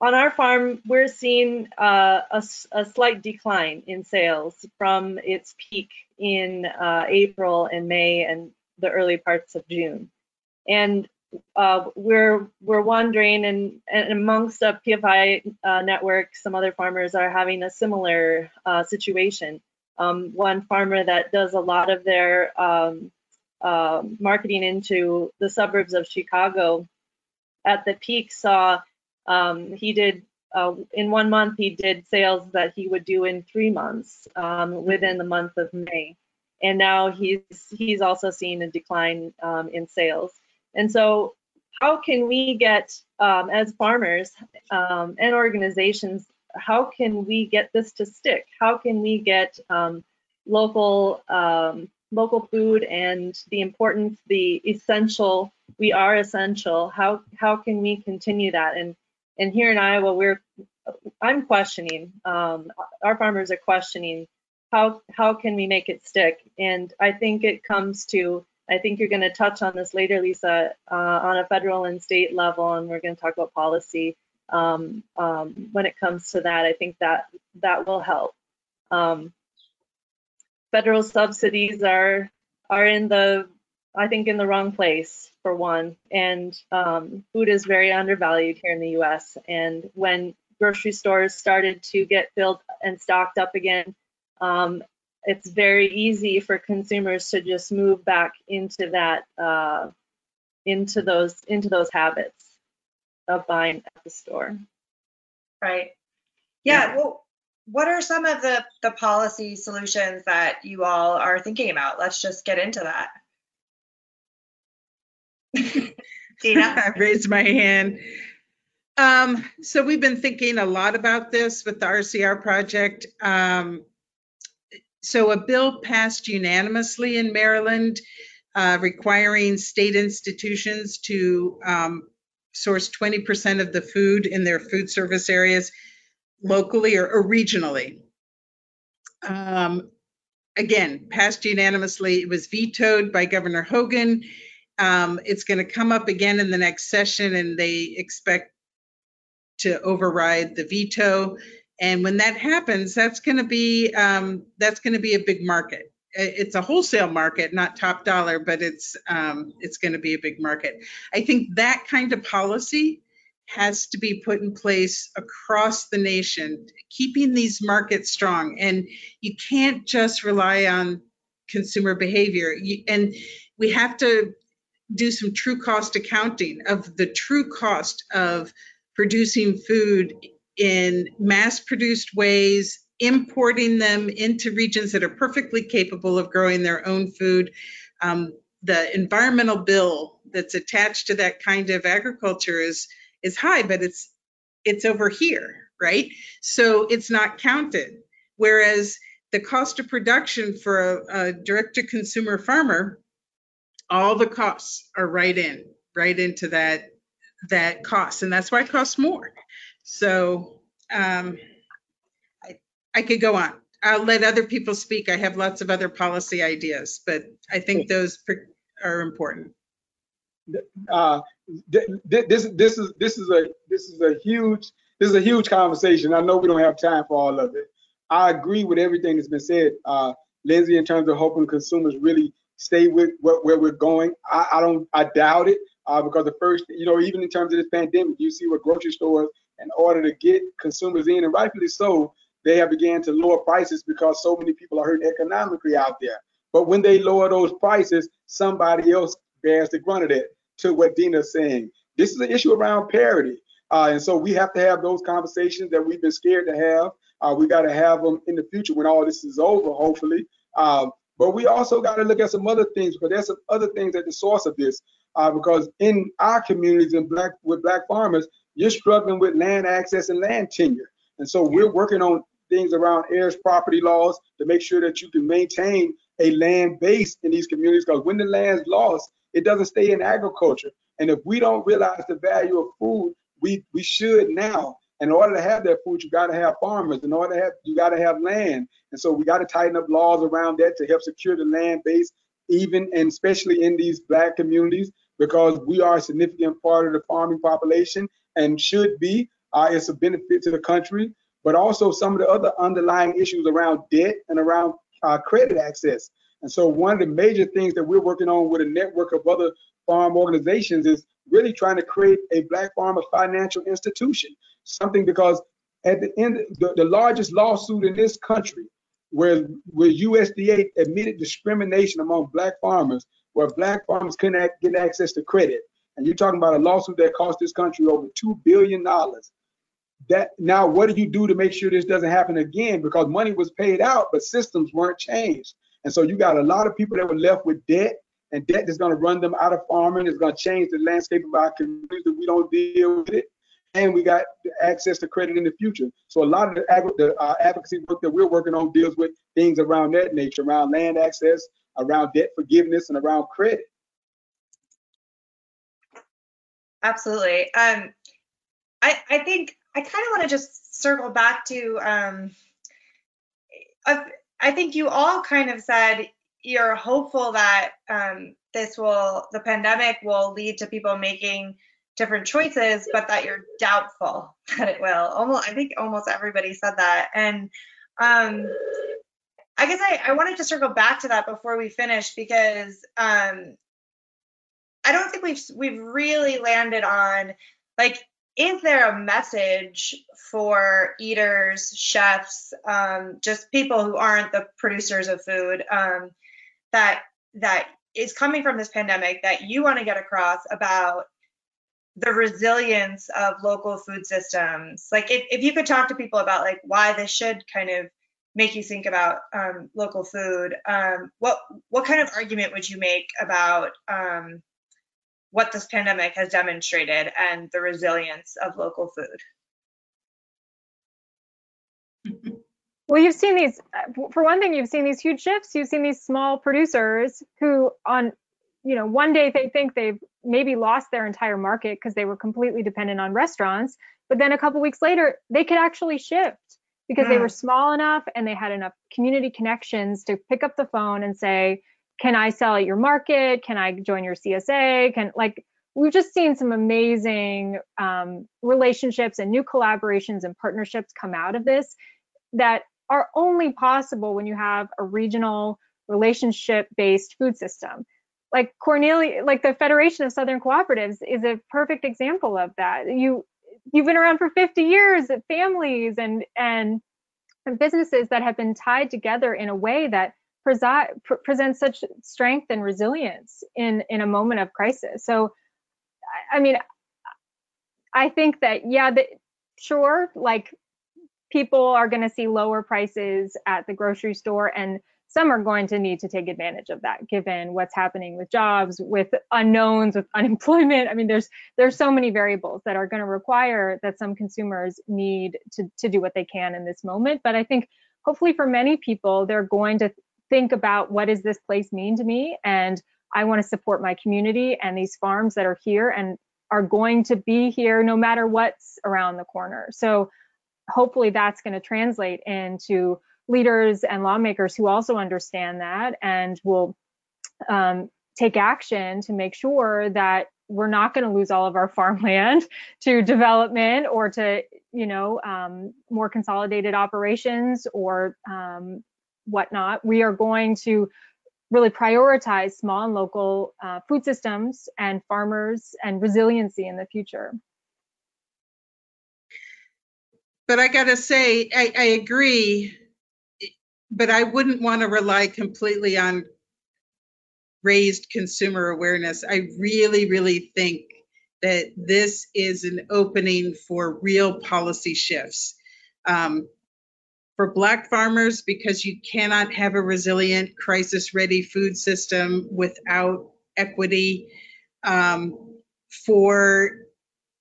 on our farm, we're seeing uh, a, a, slight decline in sales from its peak in uh, April and May and the early parts of June. And uh, we're we're wondering, and, and amongst a PFI uh, network, some other farmers are having a similar uh, situation. Um, one farmer that does a lot of their um, uh, marketing into the suburbs of Chicago, at the peak saw um, he did uh, in one month he did sales that he would do in three months um, within the month of May, and now he's he's also seeing a decline um, in sales. And so, how can we get, um, as farmers um, and organizations, how can we get this to stick? How can we get um, local um, local food and the importance, the essential? We are essential. How how can we continue that? And and here in Iowa, we're I'm questioning. Um, our farmers are questioning how how can we make it stick? And I think it comes to I think you're going to touch on this later, Lisa, uh, on a federal and state level, and we're going to talk about policy um, um, when it comes to that. I think that that will help. Um, federal subsidies are are in the I think in the wrong place for one, and um, food is very undervalued here in the U.S. And when grocery stores started to get filled and stocked up again, um, it's very easy for consumers to just move back into that uh, into those into those habits of buying at the store right yeah, yeah, well what are some of the the policy solutions that you all are thinking about let's just get into that Dena? I raised my hand. Um, so we've been thinking a lot about this with the RCR project. Um, so a bill passed unanimously in Maryland uh, requiring state institutions to um, source 20% of the food in their food service areas locally or, or regionally. Um, again, passed unanimously. It was vetoed by Governor Hogan. Um, it's going to come up again in the next session, and they expect to override the veto And when that happens, that's going to be um, that's going to be a big market. It's a wholesale market, not top dollar, but it's um, it's going to be a big market. I think that kind of policy has to be put in place across the nation, keeping these markets strong. And you can't just rely on consumer behavior. And we have to do some true cost accounting of the true cost of producing food in mass produced ways, importing them into regions that are perfectly capable of growing their own food. Um, the environmental bill that's attached to that kind of agriculture is is high, but it's it's over here, right? So it's not counted. Whereas the cost of production for a, a direct to consumer farmer, all the costs are right in, right into that that cost, and that's why it costs more. So um, I, I could go on. I'll let other people speak. I have lots of other policy ideas, but I think those are important. Uh, this this is this is a this is a huge this is a huge conversation. I know we don't have time for all of it. I agree with everything that's been said, uh, Lindsey, in terms of hoping consumers really stay with what, where we're going. I, I don't I doubt it uh, because the first you know even in terms of this pandemic, you see what grocery stores in order to get consumers in, and rightfully so, they have began to lower prices because so many people are hurting economically out there. But when they lower those prices, somebody else bears the brunt of it to what Dena's saying. This is an issue around parity. Uh, and so we have to have those conversations that we've been scared to have. Uh, we got to have them in the future when all this is over, hopefully. Um, but we also got to look at some other things because there's some other things at the source of this. Uh, because in our communities and black with black farmers, you're struggling with land access and land tenure. And so we're working on things around heirs property laws to make sure that you can maintain a land base in these communities because when the land's lost, it doesn't stay in agriculture. And if we don't realize the value of food, we we should now. In order to have that food, you got to have farmers. In order to have, you got to have land. And so we got to tighten up laws around that to help secure the land base, even and especially in these black communities, because we are a significant part of the farming population and should be. Uh, it's a benefit to the country, but also some of the other underlying issues around debt and around uh, credit access. And so one of the major things that we're working on with a network of other farm organizations is really trying to create a black farmer financial institution. Something because at the end, the, the largest lawsuit in this country, where where USDA admitted discrimination among black farmers, where black farmers couldn't get access to credit, and you're talking about a lawsuit that cost this country over two billion dollars. That now, what do you do to make sure this doesn't happen again? Because money was paid out, but systems weren't changed. And so you got a lot of people that were left with debt, and debt is going to run them out of farming. It's going to change the landscape of our communities if we don't deal with it. And we got access to credit in the future. So a lot of the, the uh, advocacy work that we're working on deals with things around that nature, around land access, around debt forgiveness, and around credit. Absolutely. Um, I I think I kind of want to just circle back to um, I think you all kind of said you're hopeful that um, this will, the pandemic will lead to people making different choices, but that you're doubtful that it will. Almost, I think almost everybody said that. And um, I guess I, I wanted to circle back to that before we finish because um, I don't think we've we've really landed on like is there a message for eaters, chefs, um, just people who aren't the producers of food um, that that is coming from this pandemic that you want to get across about the resilience of local food systems? Like, if, if you could talk to people about like why this should kind of make you think about um, local food, um, what what kind of argument would you make about um, what this pandemic has demonstrated and the resilience of local food. Well, you've seen these, for one thing, you've seen these huge shifts. You've seen these small producers who, on, you know, one day they think they've maybe lost their entire market because they were completely dependent on restaurants. But then a couple weeks later, they could actually shift because mm. they were small enough and they had enough community connections to pick up the phone and say, can I sell at your market? Can I join your CSA? Can like we've just seen some amazing um, relationships and new collaborations and partnerships come out of this that are only possible when you have a regional relationship based food system like Cornelius like the federation of southern cooperatives is a perfect example of that you you've been around for 50 years families and and businesses that have been tied together in a way that presi- pre- presents such strength and resilience in in a moment of crisis. So i, mean i think that yeah the, sure like people are going to see lower prices at the grocery store and some are going to need to take advantage of that given what's happening with jobs with unknowns with unemployment. I mean there's there's so many variables that are going to require that some consumers need to to do what they can in this moment. But i think hopefully for many people they're going to think about what does this place mean to me and i want to support my community and these farms that are here and are going to be here no matter what's around the corner. So hopefully that's going to translate into leaders and lawmakers who also understand that and will um, take action to make sure that we're not going to lose all of our farmland to development or to you know um, more consolidated operations or um, whatnot we are going to really prioritize small and local uh, food systems and farmers and resiliency in the future but I got to say, I, I agree, but I wouldn't want to rely completely on raised consumer awareness. I really, really think that this is an opening for real policy shifts. Um, for Black farmers, because you cannot have a resilient, crisis ready food system without equity. Um, for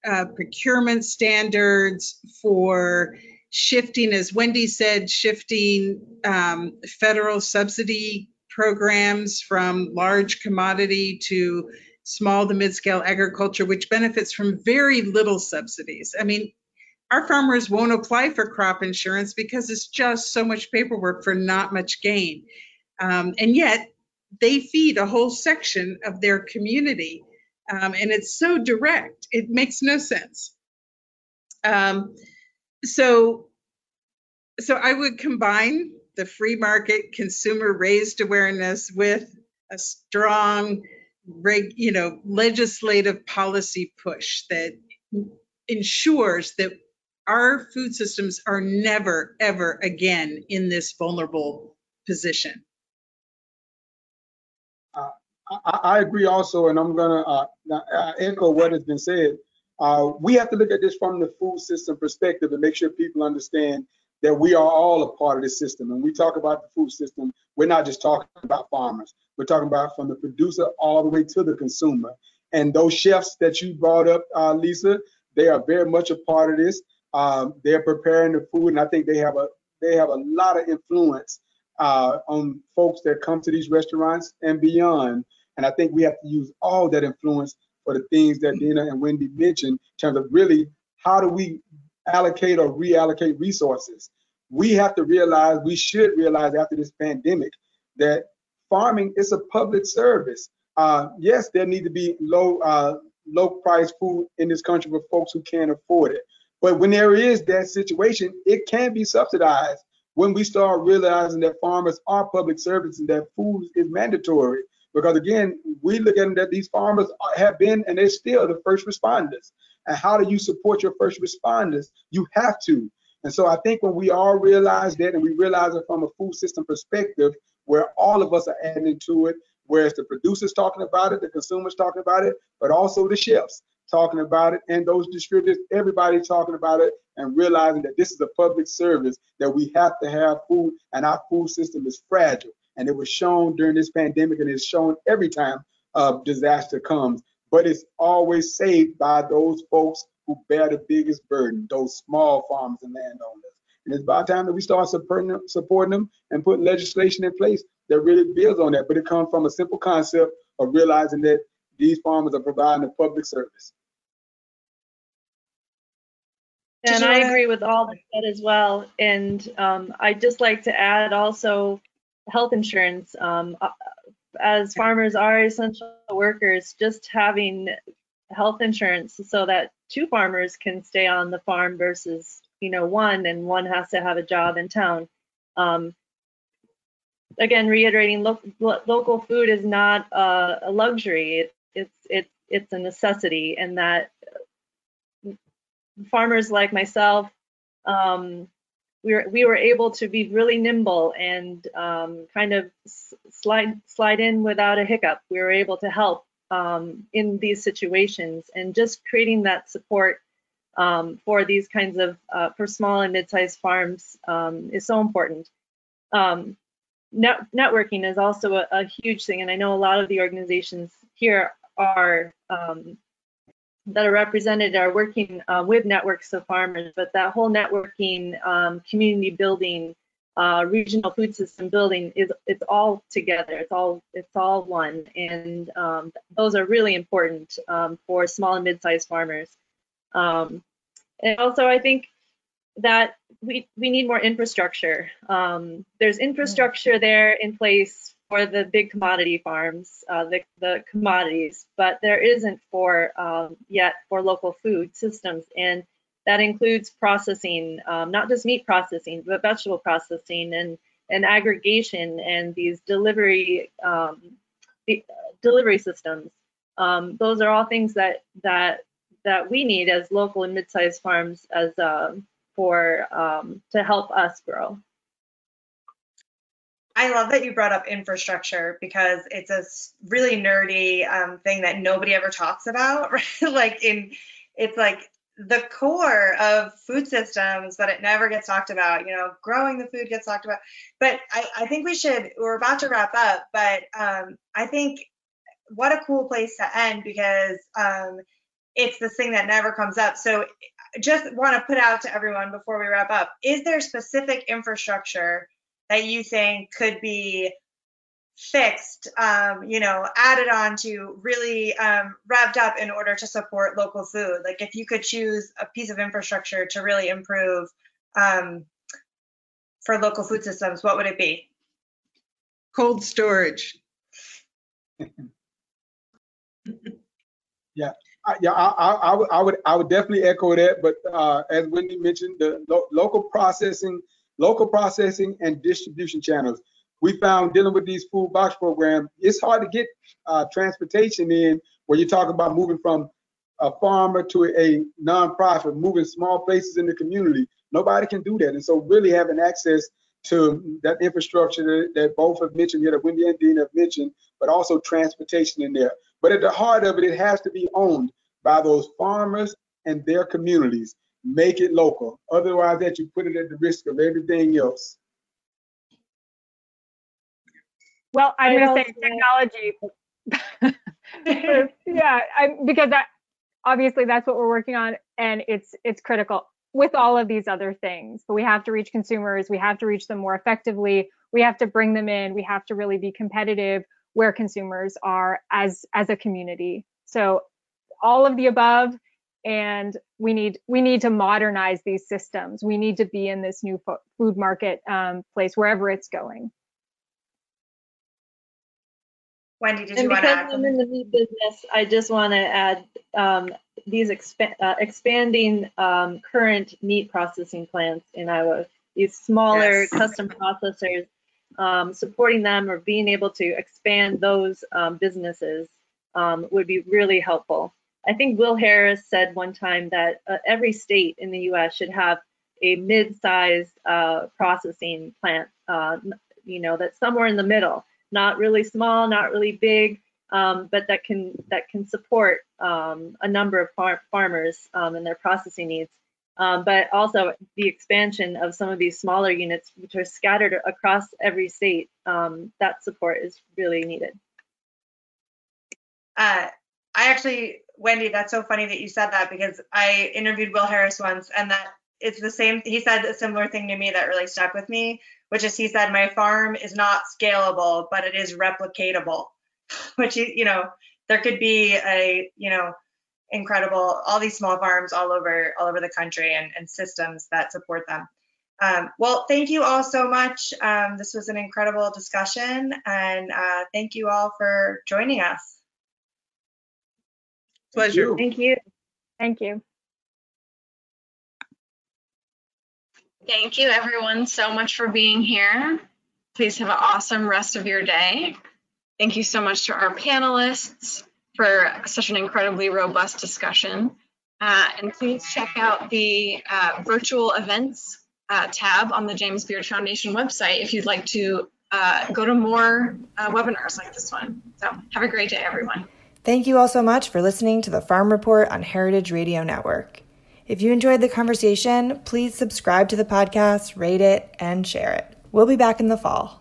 uh, procurement standards, for shifting, as Wendy said, shifting um, federal subsidy programs from large commodity to small to mid-scale agriculture, which benefits from very little subsidies. I mean, our farmers won't apply for crop insurance because it's just so much paperwork for not much gain. Um, and yet, they feed a whole section of their community um, and it's so direct it makes no sense um, so so i would combine the free market consumer raised awareness with a strong reg, you know legislative policy push that ensures that our food systems are never ever again in this vulnerable position I, I agree also, and I'm gonna uh, uh, echo what has been said. Uh, we have to look at this from the food system perspective and make sure people understand that we are all a part of this system. And we talk about the food system, we're not just talking about farmers. We're talking about from the producer all the way to the consumer. And those chefs that you brought up, uh, Lisa, they are very much a part of this. Um, they're preparing the food, and I think they have a they have a lot of influence uh, on folks that come to these restaurants and beyond and I think we have to use all that influence for the things that Dena and Wendy mentioned in terms of really how do we allocate or reallocate resources. We have to realize, we should realize after this pandemic that farming is a public service. Uh, yes, there need to be low uh, low price food in this country for folks who can't afford it. But when there is that situation, it can be subsidized when we start realizing that farmers are public servants and that food is mandatory. Because again, we look at that these farmers have been and they're still the first responders. And how do you support your first responders? You have to. And so I think when we all realize that and we realize it from a food system perspective, where all of us are adding to it, whereas the producers talking about it, the consumers talking about it, but also the chefs talking about it, and those distributors, everybody talking about it, and realizing that this is a public service, that we have to have food, and our food system is fragile. And it was shown during this pandemic, and it's shown every time a disaster comes. But it's always saved by those folks who bear the biggest burden, those small farmers and landowners. And it's about time that we start supporting them, supporting them and putting legislation in place that really builds on that. But it comes from a simple concept of realizing that these farmers are providing a public service. And I agree with all that said as well. And um, I'd just like to add also health insurance. Um, uh, as farmers are essential workers, just having health insurance so that two farmers can stay on the farm versus you know one and one has to have a job in town um, again reiterating lo- lo- local food is not uh, a luxury it, it's it's it's a necessity and that farmers like myself um, we were we were able to be really nimble and um, kind of slide slide in without a hiccup. We were able to help um, in these situations and just creating that support um, for these kinds of uh, for small and mid-sized farms um, is so important. Um, net networking is also a, a, huge thing, and I know a lot of the organizations here are um, that are represented are working uh, with networks of farmers, but that whole networking, um, community building, uh, regional food system building is it's all together. It's all it's all one, and um, those are really important um, for small and mid-sized farmers. Um, and also, I think that we we need more infrastructure. Um, there's infrastructure there in place for the big commodity farms, uh, the, the commodities, but there isn't for um, yet for local food systems. And that includes processing, um, not just meat processing, but vegetable processing and, and aggregation and these delivery um, the, delivery systems. Um, those are all things that that that we need as local and mid-sized farms as uh, for um, to help us grow. I love that you brought up infrastructure because it's a really nerdy um, thing that nobody ever talks about. Right? like in, it's like the core of food systems, but it never gets talked about. You know, growing the food gets talked about. But I, I think we should. We're about to wrap up, but um, I think what a cool place to end because um, it's this thing that never comes up. So just want to put out to everyone before we wrap up: Is there specific infrastructure? That you think could be fixed, um, you know, added on to really um, revved up in order to support local food? Like if you could choose a piece of infrastructure to really improve um, for local food systems, what would it be? Cold storage. yeah. yeah, I, I, I, would, I would, I would definitely echo that. But uh, as Wendy mentioned, the lo local processing local processing and distribution channels. We found dealing with these food box programs, it's hard to get uh, transportation in when you talk about moving from a farmer to a nonprofit, moving small places in the community. Nobody can do that. And so really having access to that infrastructure that both have mentioned here, that Wendy and Dean have mentioned, but also transportation in there. But at the heart of it, it has to be owned by those farmers and their communities make it local. Otherwise, that you put it at the risk of everything else. Well, I'm going to say technology. yeah, I, because that obviously that's what we're working on, and it's it's critical with all of these other things. But we have to reach consumers. We have to reach them more effectively. We have to bring them in. We have to really be competitive where consumers are as as a community. So all of the above and we need we need to modernize these systems. We need to be in this new fo- food market um, place wherever it's going. Wendy, did and you want to add Because I'm in the meat business, I just want to add um, these expa- uh, expanding um, current meat processing plants in Iowa. These smaller Yes. custom processors, um, supporting them or being able to expand those um, businesses um, would be really helpful. I think Will Harris said one time that uh, every state in the U.S. should have a mid-sized uh, processing plant. Uh, you know, that's somewhere in the middle, not really small, not really big, um, but that can that can support um, a number of far- farmers um, and their processing needs. Um, but also the expansion of some of these smaller units, which are scattered across every state. um, that support is really needed. Uh, I actually, Wendy, that's so funny that you said that because I interviewed Will Harris once and that it's the same. He said a similar thing to me that really stuck with me, which is he said, My farm is not scalable, but it is replicatable, which, you know, there could be a, you know, incredible, all these small farms all over, all over the country and, and systems that support them. Um, well, thank you all so much. Um, this was an incredible discussion and uh, thank you all for joining us. Pleasure. Thank you. Thank you. Thank you, everyone, so much for being here. Please have an awesome rest of your day. Thank you so much to our panelists for such an incredibly robust discussion. Uh, and please check out the uh, virtual events uh, tab on the James Beard Foundation website if you'd like to uh, go to more uh, webinars like this one. So have a great day, everyone. Thank you all so much for listening to the Farm Report on Heritage Radio Network. If you enjoyed the conversation, please subscribe to the podcast, rate it, and share it. We'll be back in the fall.